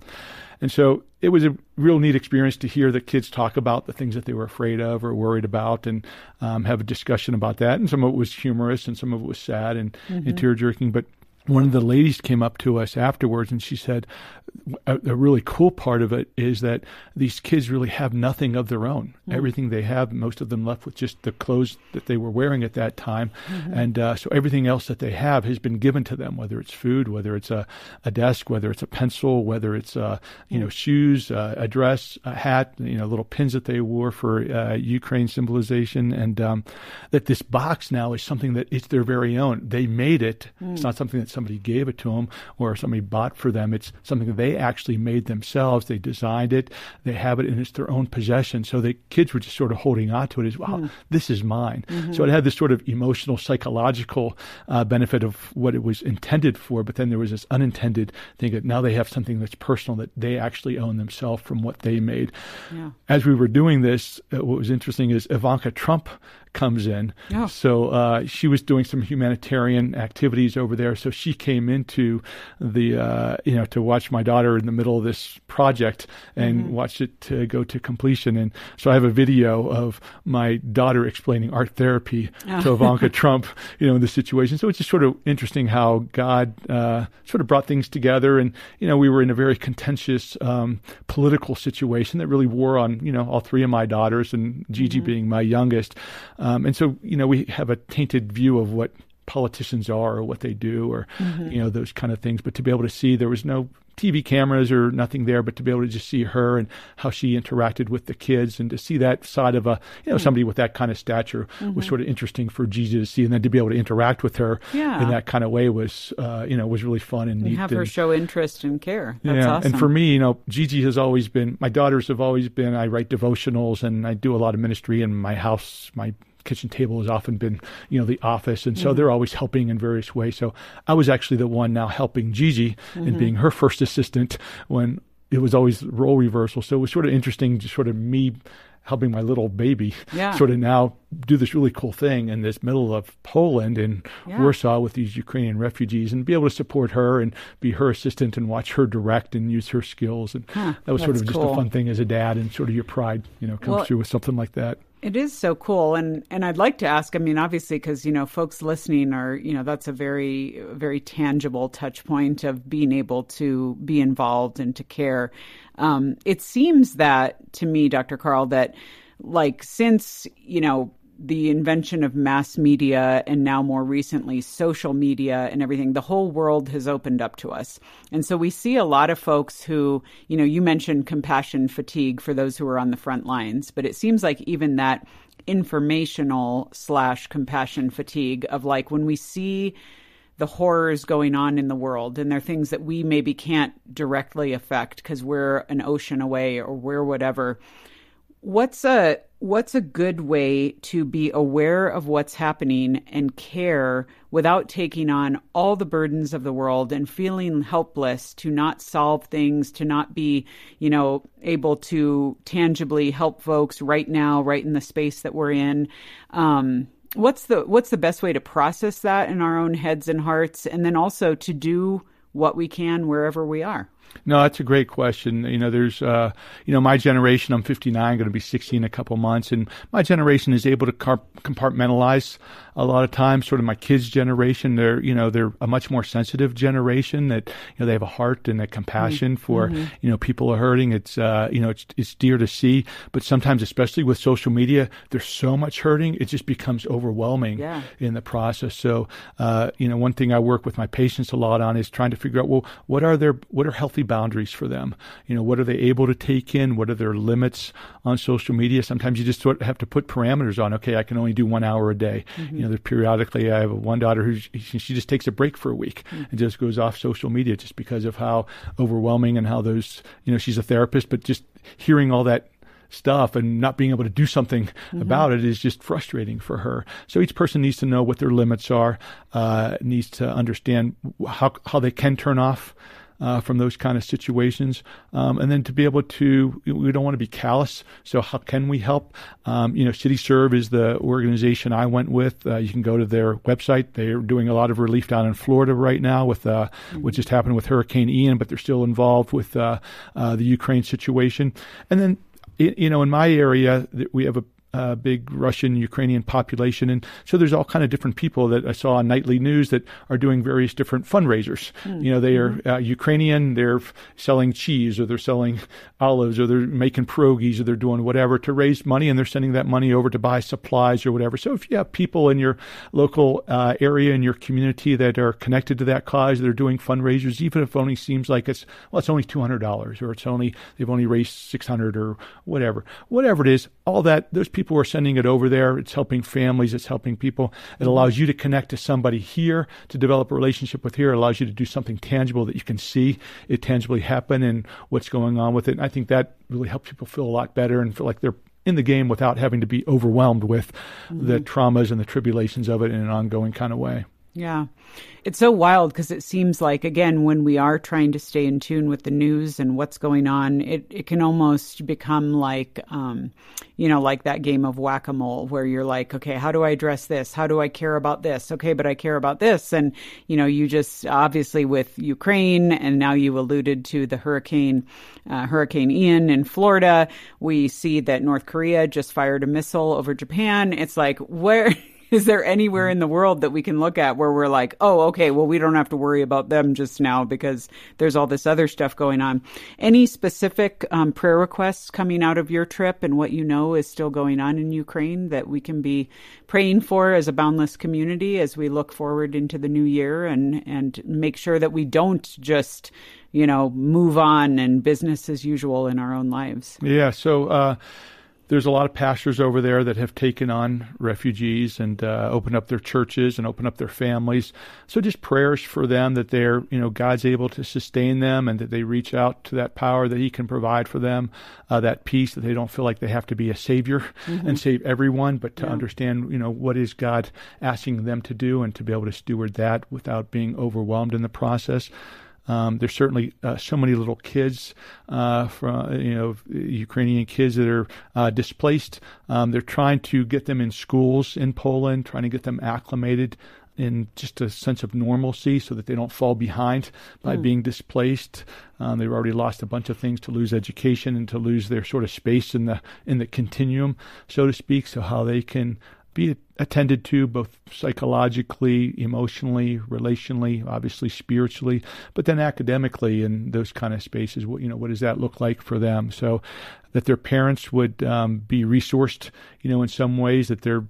And so it was a real neat experience to hear the kids talk about the things that they were afraid of or worried about and um, have a discussion about that. And some of it was humorous and some of it was sad and, and tear jerking. But one of the ladies came up to us afterwards and she said a, a really cool part of it is that these kids really have nothing of their own. Everything they have most of them left with just the clothes that they were wearing at that time. And uh, so everything else that they have has been given to them whether it's food whether it's a, a desk whether it's a pencil whether it's uh, you know shoes uh, a dress a hat you know little pins that they wore for uh, Ukraine symbolization. And um, that this box now is something that it's their very own. They made it. It's not something that somebody gave it to them or somebody bought for them. It's something that they actually made themselves. They designed it. They have it and it's their own possession. So the kids were just sort of holding on to it as wow this is mine. So it had this sort of emotional psychological uh, benefit of what it was intended for but then there was this unintended thing that now they have something that's personal that they actually own themselves from what they made. Yeah. as we were doing this, uh, what was interesting is Ivanka Trump comes in. Oh. So uh, she was doing some humanitarian activities over there. So she came into the, uh, you know, to watch my daughter in the middle of this project and watched it to go to completion. And so I have a video of my daughter explaining art therapy to Ivanka Trump, you know, in the situation. So it's just sort of interesting how God uh, sort of brought things together. And, you know, we were in a very contentious um, political situation that really wore on, you know, all three of my daughters and Gigi being my youngest. Um, and so, you know, we have a tainted view of what politicians are or what they do or, you know, those kind of things. But to be able to see there was no TV cameras or nothing there, but to be able to just see her and how she interacted with the kids and to see that side of a, you know, somebody with that kind of stature was sort of interesting for Gigi to see. And then to be able to interact with her Yeah. in that kind of way was, uh, you know, was really fun and And neat. have her show interest and care. That's yeah, awesome. and for me, you know, Gigi has always been. My daughters have always been. I write devotionals and I do a lot of ministry in my house. My kitchen table has often been, you know, the office, and Mm-hmm. so they're always helping in various ways. So I was actually the one now helping Gigi Mm-hmm. and being her first assistant when it was always role reversal. So it was sort of interesting, just sort of me helping my little baby Yeah. sort of now do this really cool thing in this middle of Poland and Yeah. Warsaw with these Ukrainian refugees and be able to support her and be her assistant and watch her direct and use her skills. And Huh, that was sort of just cool. a fun thing as a dad and sort of your pride, you know, comes Well- through with something like that. It is so cool, and and I'd like to ask. I mean, obviously, because you know, folks listening are you know that's a very very tangible touch point of being able to be involved and to care. Um, it seems that to me, Dr. Karl, that like since you know the invention of mass media and now more recently social media and everything the whole world has opened up to us. And so we see a lot of folks who you know you mentioned compassion fatigue for those who are on the front lines but it seems like even that informational slash compassion fatigue of like when we see the horrors going on in the world and they're things that we maybe can't directly affect because we're an ocean away or we're whatever what's a what's a good way to be aware of what's happening and care without taking on all the burdens of the world and feeling helpless to not solve things to not be you know able to tangibly help folks right now right in the space that we're in? Um what's the what's the best way to process that in our own heads and hearts? And then also to do what we can wherever we are No, that's a great question. You know, there's, uh, you know, my generation, I'm 59, going to be 60 in a couple months, and my generation is able to compartmentalize a lot of times. Sort of my kids' generation, they're, you know, they're a much more sensitive generation that, you know, they have a heart and a compassion for, you know, people are hurting. It's, uh, you know, it's, it's dear to see, but sometimes, especially with social media, there's so much hurting, it just becomes overwhelming Yeah. in the process. So, uh, you know, one thing I work with my patients a lot on is trying to figure out, well, what are their, what are healthy boundaries for them? You know, what are they able to take in? What are their limits on social media? Sometimes you just sort of have to put parameters on. Okay, I can only do one hour a day. Mm-hmm. You know, periodically I have one daughter who she she just takes a break for a week mm-hmm. and just goes off social media just because of how overwhelming and how those, you know, she's a therapist, but just hearing all that stuff and not being able to do something mm-hmm. about it is just frustrating for her. So each person needs to know what their limits are, uh, needs to understand how how they can turn off uh, from those kind of situations. Um, and then to be able to, we don't want to be callous. So how can we help? Um, you know, City Serve is the organization I went with. Uh, you can go to their website. They're doing a lot of relief down in Florida right now with uh, what just happened with Hurricane Ian, but they're still involved with uh, uh, the Ukraine situation. And then you know, in my area, we have a uh, big Russian Ukrainian population, and so there's all kind of different people that I saw on nightly news that are doing various different fundraisers. Mm. You know, they are uh, Ukrainian, they're selling cheese, or they're selling olives, or they're making pierogies, or they're doing whatever to raise money, and they're sending that money over to buy supplies or whatever. So if you have people in your local uh, area in your community that are connected to that cause, that are doing fundraisers, even if it only seems like it's well, it's only two hundred dollars, or it's only they've only raised six hundred, or whatever, whatever it is, all that those people are sending it over there. It's helping families. It's helping people. It allows you to connect to somebody here, to develop a relationship with here. It allows you to do something tangible that you can see it tangibly happen and what's going on with it. And I think that really helps people feel a lot better and feel like they're in the game without having to be overwhelmed with mm-hmm. the traumas and the tribulations of it in an ongoing kind of way. Yeah. It's so wild because it seems like, again, when we are trying to stay in tune with the news and what's going on, it, it can almost become like, um, you know, like that game of whack a mole where you're like, okay, how do I address this? How do I care about this? Okay, but I care about this. And, you know, you just obviously with Ukraine, and now you alluded to the hurricane, uh, Hurricane Ian in Florida. We see that North Korea just fired a missile over Japan. It's like, where. is there anywhere in the world that we can look at where we're like, oh, okay, well, we don't have to worry about them just now because there's all this other stuff going on? Any specific um, prayer requests coming out of your trip and what you know is still going on in Ukraine that we can be praying for as a boundless community as we look forward into the new year and, and make sure that we don't just you know, move on and business as usual in our own lives. Yeah. So, uh, there's a lot of pastors over there that have taken on refugees and uh, opened up their churches and opened up their families. So just prayers for them that they're, you know, God's able to sustain them and that they reach out to that power that He can provide for them, uh, that peace that they don't feel like they have to be a savior mm-hmm. and save everyone, but to yeah. understand, you know, what is God asking them to do and to be able to steward that without being overwhelmed in the process. Um, there's certainly uh, so many little kids, uh, from you know, Ukrainian kids that are uh, displaced. Um, they're trying to get them in schools in Poland, trying to get them acclimated in just a sense of normalcy so that they don't fall behind by mm. being displaced. Um, they've already lost a bunch of things to lose education and to lose their sort of space in the in the continuum, so to speak. So how they can be attended to both psychologically, emotionally, relationally, obviously spiritually, but then academically in those kind of spaces. What you know, what does that look like for them? So that their parents would um, be resourced, you know, in some ways that they're,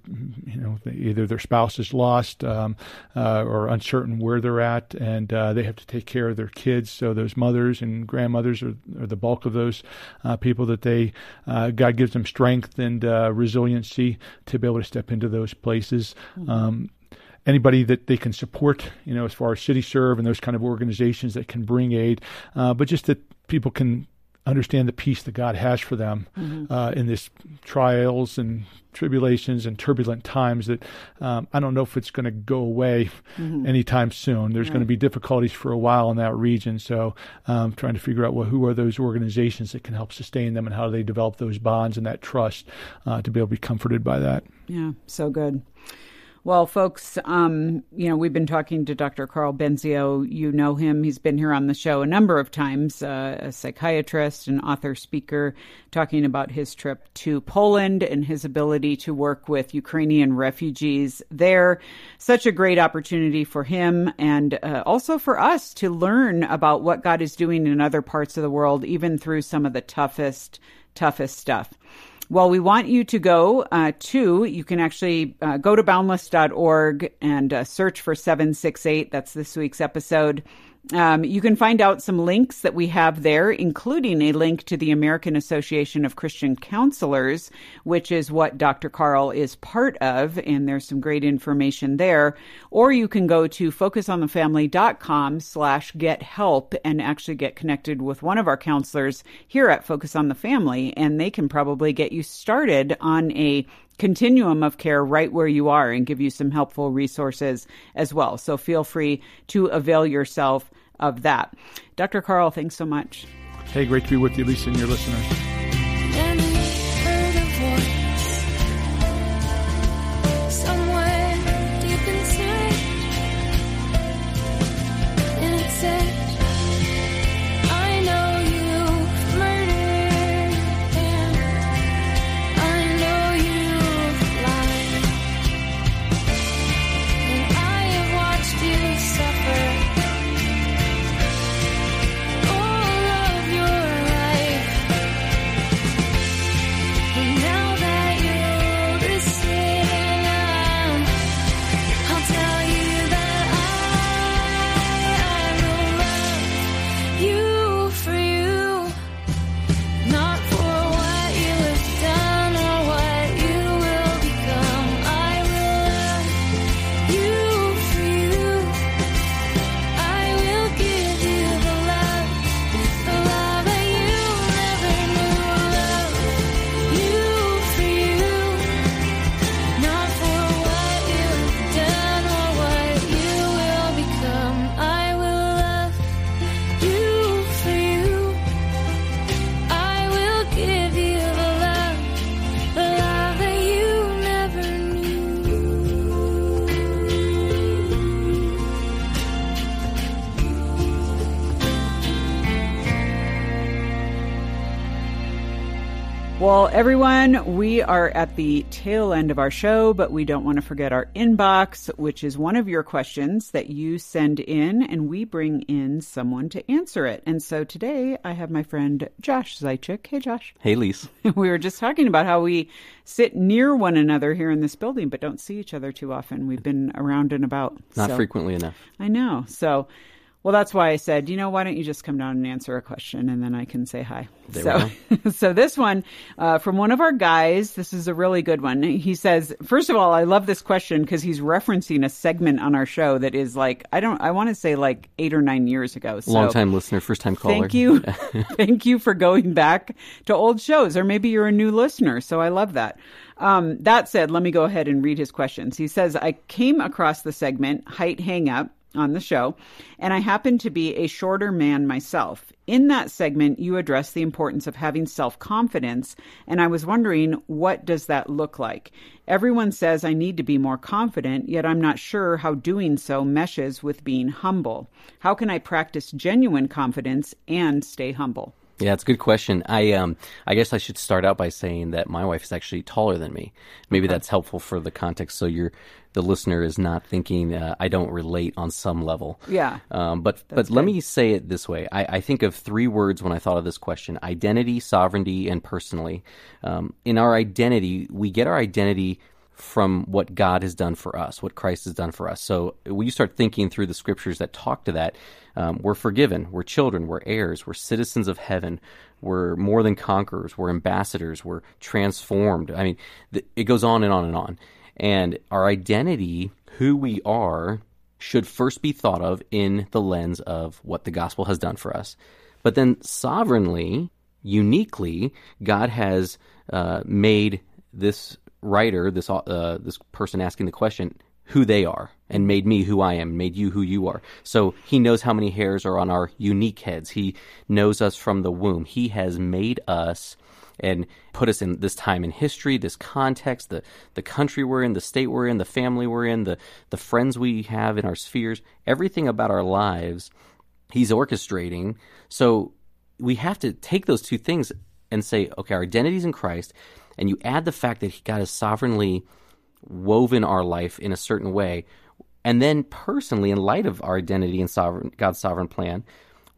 you know, either their spouse is lost um, uh, or uncertain where they're at, and uh, they have to take care of their kids. So those mothers and grandmothers are, are the bulk of those uh, people that they uh, God gives them strength and uh, resiliency to be able to step into those places. Um, anybody that they can support, you know, as far as City Serve and those kind of organizations that can bring aid, uh, but just that people can understand the peace that God has for them mm-hmm. uh, in this trials and tribulations and turbulent times that um, I don't know if it's going to go away mm-hmm. anytime soon. There's right. going to be difficulties for a while in that region. So um, trying to figure out well, who are those organizations that can help sustain them and how do they develop those bonds and that trust uh, to be able to be comforted by that. Yeah, so good. Well, folks, um, you know, we've been talking to Dr. Karl Benzio. You know him. He's been here on the show a number of times, uh, a psychiatrist and author speaker, talking about his trip to Poland and his ability to work with Ukrainian refugees there. Such a great opportunity for him and uh, also for us to learn about what God is doing in other parts of the world, even through some of the toughest, toughest stuff. Well, we want you to go uh, to, you can actually uh, go to boundless.org and uh, search for 768. That's this week's episode. Um, you can find out some links that we have there, including a link to the American Association of Christian Counselors, which is what Dr. Karl is part of, and there's some great information there. Or you can go to focusonthefamily.com slash get help and actually get connected with one of our counselors here at Focus on the Family, and they can probably get you started on a continuum of care right where you are and give you some helpful resources as well. So feel free to avail yourself of that. Dr. Karl, thanks so much. Hey, great to be with you, Lisa, and your listeners. Everyone, we are at the tail end of our show, but we don't want to forget our inbox, which is one of your questions that you send in, and we bring in someone to answer it. And so today I have my friend Josh Zeichik. Hey, Josh. Hey, Lise. we were just talking about how we sit near one another here in this building, but don't see each other too often. We've been around and about. Not so- frequently enough. I know. So, well, that's why I said, you know, why don't you just come down and answer a question and then I can say hi. There so, so this one uh, from one of our guys, this is a really good one. He says, first of all, I love this question because he's referencing a segment on our show that is like, I don't, I want to say like eight or nine years ago. So, Long time listener, first time caller. Thank you. Thank you for going back to old shows, or maybe you're a new listener. So I love that. Um, that said, let me go ahead and read his questions. He says, I came across the segment Height Hang Up on the show, and I happen to be a shorter man myself. In that segment, you address the importance of having self confidence, and I was wondering, what does that look like? Everyone says I need to be more confident, yet I'm not sure how doing so meshes with being humble. How can I practice genuine confidence and stay humble? Yeah, it's a good question. I um, I guess I should start out by saying that my wife is actually taller than me. Maybe that's helpful for the context, so you're the listener is not thinking uh, I don't relate on some level. Yeah. Um, but but let me say it this way. I, I think of three words when I thought of this question: identity, sovereignty, and personally. Um, in our identity, we get our identity from what God has done for us, what Christ has done for us. So when you start thinking through the scriptures that talk to that, um, we're forgiven, we're children, we're heirs, we're citizens of heaven, we're more than conquerors, we're ambassadors, we're transformed. I mean, th- it goes on and on and on. And our identity, who we are, should first be thought of in the lens of what the gospel has done for us. But then sovereignly, uniquely, God has uh, made this writer, this uh, this person asking the question, who they are, and made me who I am, made you who you are. So He knows how many hairs are on our unique heads. He knows us from the womb. He has made us and put us in this time in history, this context, the the country we're in, the state we're in, the family we're in, the the friends we have in our spheres, everything about our lives, he's orchestrating. So we have to take those two things and say, okay, our identity is in Christ, and you add the fact that God has sovereignly woven our life in a certain way, and then personally, in light of our identity and sovereign God's sovereign plan,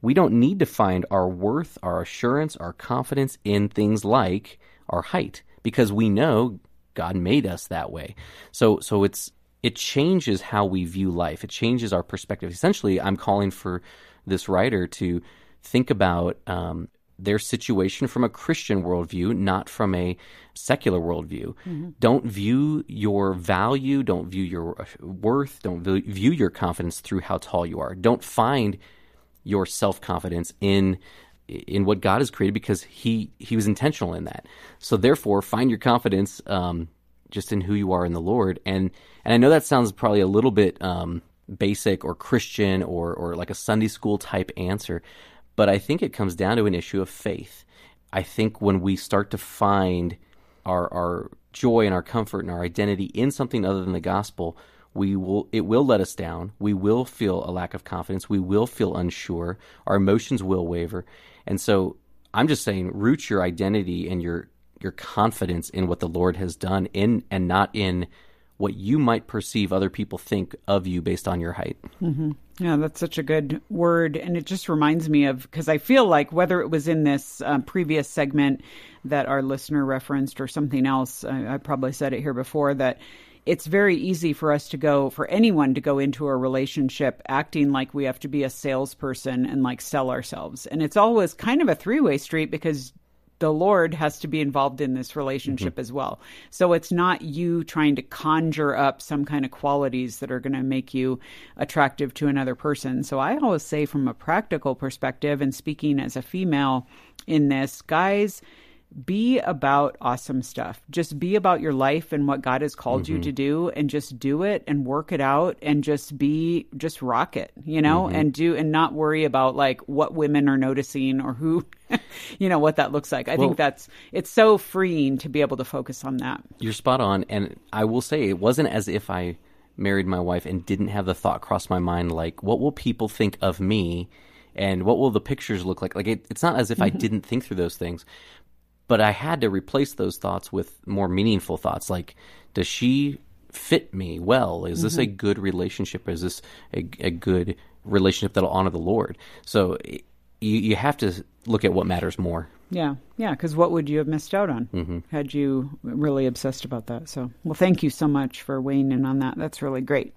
we don't need to find our worth, our assurance, our confidence in things like our height because we know God made us that way. So so it's it changes how we view life. It changes our perspective. Essentially, I'm calling for this writer to think about um, their situation from a Christian worldview, not from a secular worldview. Don't view your value, don't view your worth, don't view your confidence through how tall you are. Don't find your self confidence in in what God has created because he he was intentional in that. So therefore, find your confidence um, just in who you are in the Lord. And and I know that sounds probably a little bit um, basic or Christian or or like a Sunday school type answer, but I think it comes down to an issue of faith. I think when we start to find our our joy and our comfort and our identity in something other than the gospel, we will it will let us down. We will feel a lack of confidence. We will feel unsure. Our emotions will waver. And so I'm just saying root your identity and your your confidence in what the Lord has done in and not in what you might perceive other people think of you based on your height. Yeah, that's such a good word. And it just reminds me of because I feel like whether it was in this uh, previous segment that our listener referenced or something else, I, I probably said it here before that it's very easy for us to go, for anyone to go into a relationship acting like we have to be a salesperson and like sell ourselves. And it's always kind of a three way street because the Lord has to be involved in this relationship mm-hmm. as well. So it's not you trying to conjure up some kind of qualities that are going to make you attractive to another person. So I always say, from a practical perspective, and speaking as a female in this, guys, be about awesome stuff. Just be about your life and what God has called you mm-hmm. to do and just do it and work it out and just be just rock it, you know, mm-hmm. and do and not worry about like what women are noticing or who you know what that looks like. I Well- think that's it's so freeing to be able to focus on that. You're spot on, and I will say it wasn't as if I married my wife and didn't have the thought cross my mind like, what will people think of me, and what will the pictures look like? Like it, it's not as if I mm-hmm. didn't think through those things, but I had to replace those thoughts with more meaningful thoughts like, does she fit me well? Is this a mm-hmm. good relationship? Is this a, a good relationship that'll honor the Lord? So you you have to look at what matters more. Yeah, yeah. Because what would you have missed out on mm-hmm. had you really obsessed about that? So, well, thank you so much for weighing in on that. That's really great.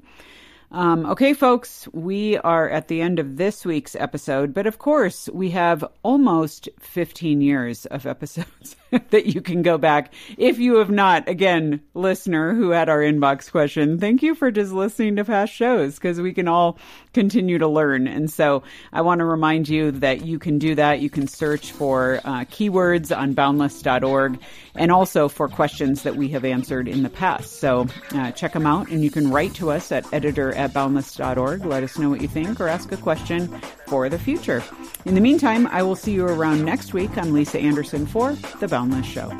Um, okay, folks, we are at the end of this week's episode, but of course, we have almost 15 years of episodes that you can go back. If you have not, again, listener who had our inbox question, thank you for just listening to past shows because we can all continue to learn. And so I want to remind you that you can do that. You can search for uh, keywords on boundless.org and also for questions that we have answered in the past. So uh, check them out and you can write to us at editor at boundless.org. Let us know what you think or ask a question for the future. In the meantime, I will see you around next week. I'm Lisa Anderson for The Boundless Show.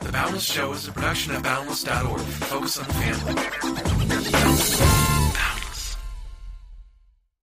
The Boundless Show is a production of Boundless.org. Focus on the family.